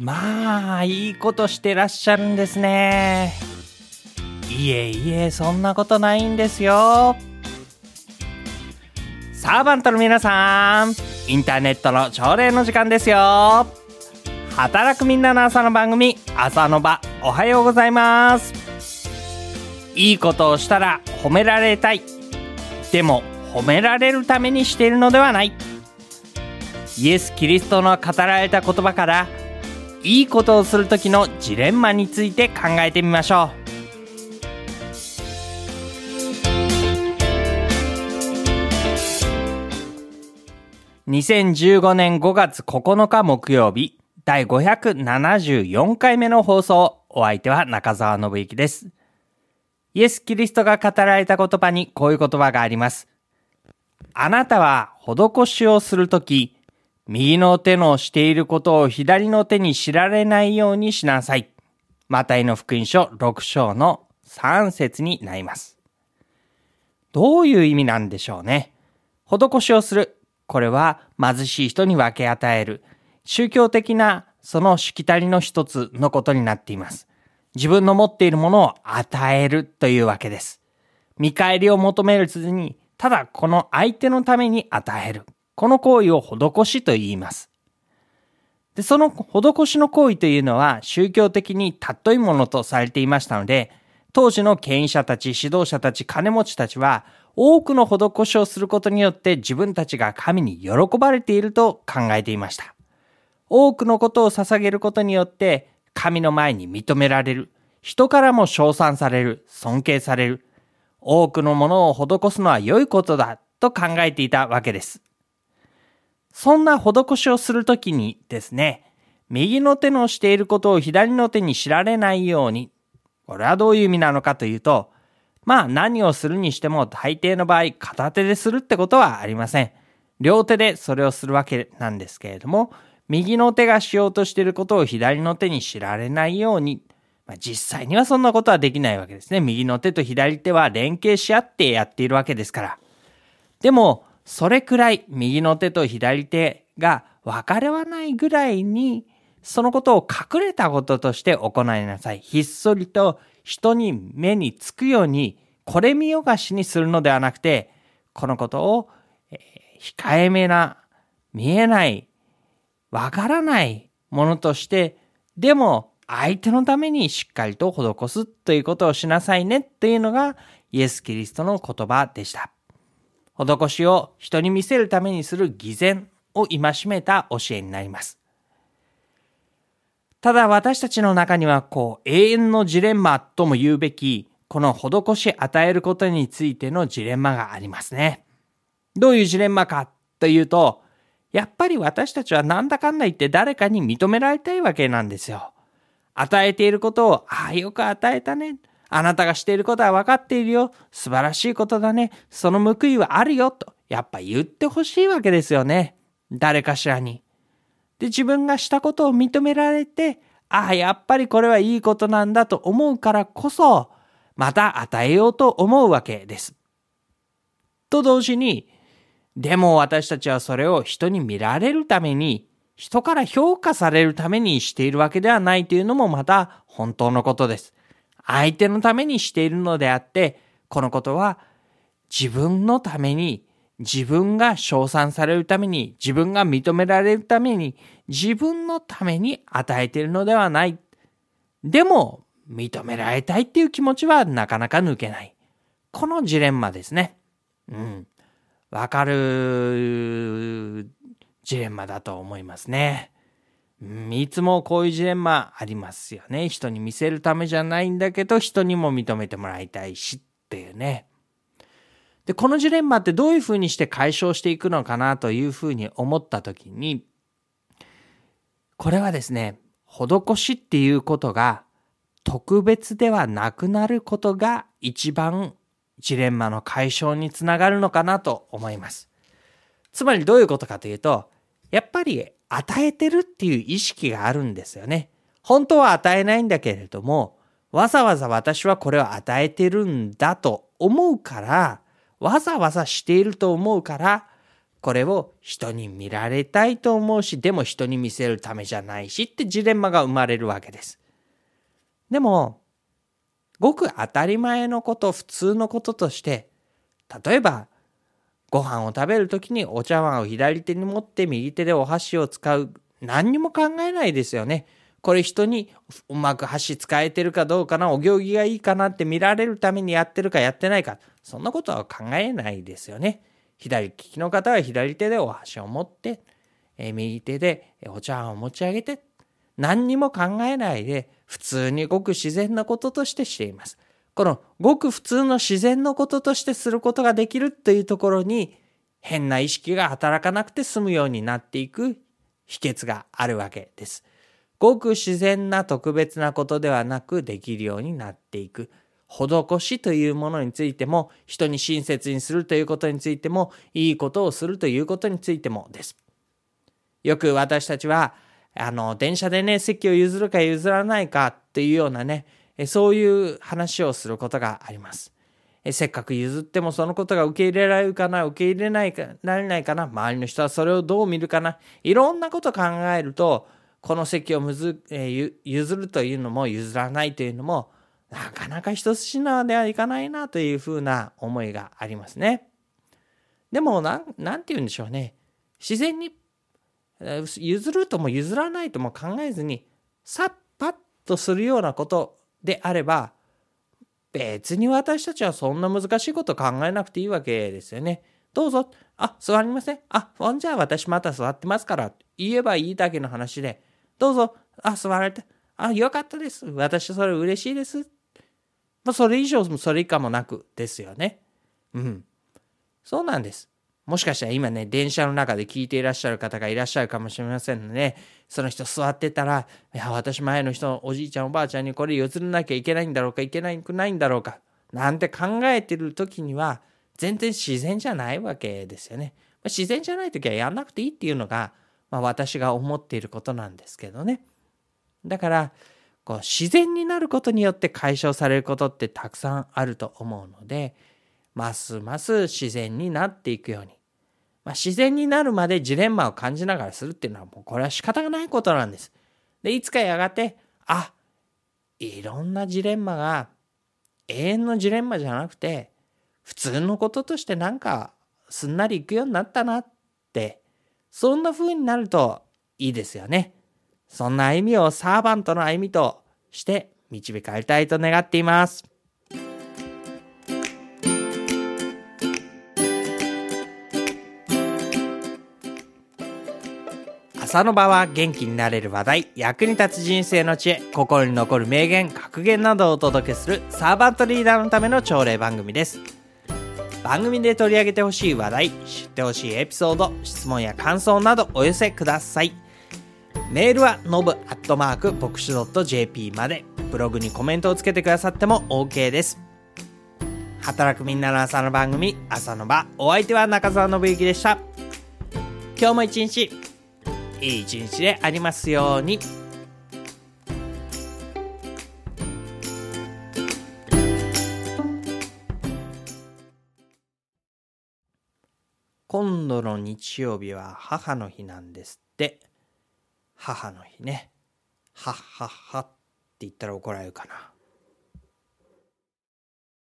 まあ、いいことしてらっしゃるんですね。いえいえ、そんなことないんですよ。サーバントの皆さん、インターネットの朝礼の時間ですよ。働くみんなの朝の番組、朝の場、おはようございます。いいことをしたら褒められたい。でも、褒められるためにしているのではない。イエス・キリストの語られた言葉からいいことをする時のジレンマについて考えてみましょう。2015年5月9日木曜日第574回目の放送お相手は中澤信之です。イエス・キリストが語られた言葉にこういう言葉があります。あなたは施しをするとき右の手のしていることを左の手に知られないようにしなさい。マタイの福音書6章の3節になります。どういう意味なんでしょうね。施しをする。これは貧しい人に分け与える。宗教的なそのしきたりの一つのことになっています。自分の持っているものを与えるというわけです。見返りを求めるずに、ただこの相手のために与える。この行為を施しと言います。で、その施しの行為というのは宗教的に尊いものとされていましたので、当時の権威者たち、指導者たち、金持ちたちは、多くの施しをすることによって自分たちが神に喜ばれていると考えていました。多くのことを捧げることによって神の前に認められる。人からも称賛される。尊敬される。多くのものを施すのは良いことだと考えていたわけです。そんな施しをするときにですね、右の手のしていることを左の手に知られないように、これはどういう意味なのかというと、まあ何をするにしても大抵の場合片手でするってことはありません。両手でそれをするわけなんですけれども、右の手がしようとしていることを左の手に知られないように、まあ、実際にはそんなことはできないわけですね。右の手と左手は連携し合ってやっているわけですから。でも、それくらい右の手と左手が分かれはないぐらいに、そのことを隠れたこととして行いなさい。ひっそりと人に目につくように、これ見よがしにするのではなくて、このことを、え、控えめな、見えない、わからないものとして、でも相手のためにしっかりと施すということをしなさいねというのがイエス・キリストの言葉でした。施しを人に見せるためにする偽善を戒めた教えになります。ただ私たちの中にはこう永遠のジレンマとも言うべきこの施し与えることについてのジレンマがありますね。どういうジレンマかというと、やっぱり私たちはなんだかんだ言って誰かに認められたいわけなんですよ。与えていることを、ああ、よく与えたね。あなたがしていることは分かっているよ。素晴らしいことだね。その報いはあるよ。と、やっぱ言ってほしいわけですよね。誰かしらに。で、自分がしたことを認められて、ああ、やっぱりこれはいいことなんだと思うからこそ、また与えようと思うわけです。と同時に、でも私たちはそれを人に見られるために、人から評価されるためにしているわけではないというのもまた本当のことです。相手のためにしているのであって、このことは自分のために、自分が称賛されるために、自分が認められるために、自分のために与えているのではない。でも、認められたいっていう気持ちはなかなか抜けない。このジレンマですね。うん。わかるジレンマだと思いますね。いつもこういうジレンマありますよね。人に見せるためじゃないんだけど、人にも認めてもらいたいしっていうね。で、このジレンマってどういうふうにして解消していくのかなというふうに思った時に、これはですね、施しっていうことが特別ではなくなることが一番ジレンマの解消につながるのかなと思います。つまりどういうことかというと、やっぱり与えてるっていう意識があるんですよね。本当は与えないんだけれども、わざわざ私はこれを与えてるんだと思うから、わざわざしていると思うから、これを人に見られたいと思うし、でも人に見せるためじゃないしってジレンマが生まれるわけです。でも、ごく当たり前のこと、普通のこととして、例えば、ご飯を食べるときにお茶碗を左手に持って右手でお箸を使う。何にも考えないですよね。これ人にうまく箸使えてるかどうかな、お行儀がいいかなって見られるためにやってるかやってないか。そんなことは考えないですよね。左利きの方は左手でお箸を持って、え右手でお茶碗を持ち上げて、何にも考えないで普通にごく自然なこととしてしています。このごく普通の自然のこととしてすることができるというところに変な意識が働かなくて済むようになっていく秘訣があるわけです。ごく自然な特別なことではなくできるようになっていく。施しというものについても、人に親切にするということについても、いいことをするということについてもです。よく私たちは、あの、電車でね、席を譲るか譲らないかっていうようなね、そういう話をすることがあります。せっかく譲ってもそのことが受け入れられるかな、受け入れないか、なれないかな、周りの人はそれをどう見るかな、いろんなこと考えると、この席をむず、えー、譲るというのも譲らないというのも、なかなか一筋縄ではいかないなというふうな思いがありますね。でも、なん、なんて言うんでしょうね。自然に、譲るとも譲らないとも考えずに、さっぱっとするようなことであれば、別に私たちはそんな難しいこと考えなくていいわけですよね。どうぞ。あ、座りません。あ、ほんじゃあ私また座ってますから。言えばいいだけの話で。どうぞ。あ、座られて。あ、よかったです。私それ嬉しいです。まあ、それ以上それ以下もなくですよね。うん。そうなんです。もしかしたら今ね、電車の中で聞いていらっしゃる方がいらっしゃるかもしれませんので、その人座ってたら、いや、私前の人、おじいちゃんおばあちゃんにこれ譲らなきゃいけないんだろうか、いけないくないんだろうか、なんて考えてる時には、全然自然じゃないわけですよね。自然じゃない時はやんなくていいっていうのが、まあ、私が思っていることなんですけどね。だから、こう自然になることによって解消されることってたくさんあると思うので、ますます自然になっていくように。まあ、自然になるまでジレンマを感じながらするっていうのはもうこれは仕方がないことなんです。で、いつかやがて、あ、いろんなジレンマが永遠のジレンマじゃなくて、普通のこととしてなんかすんなりいくようになったなって、そんな風になるといいですよね。そんな歩みをサーバントの歩みとして導かれたいと願っています。朝の場は元気になれる話題、役に立つ人生の知恵、心に残る名言、格言などをお届けするサーバントリーダーのための朝礼番組です。番組で取り上げてほしい話題、知ってほしいエピソード、質問や感想などお寄せください。メールはのぶアットマーク牧師 .jp までブログにコメントをつけてくださっても OK です。働くみんなの朝の番組朝の場お相手は中澤信之でした。今日も一日いい一日でありますように。今度の日曜日は母の日なんですって。母の日ね。はっはっはって言ったら怒られるかな。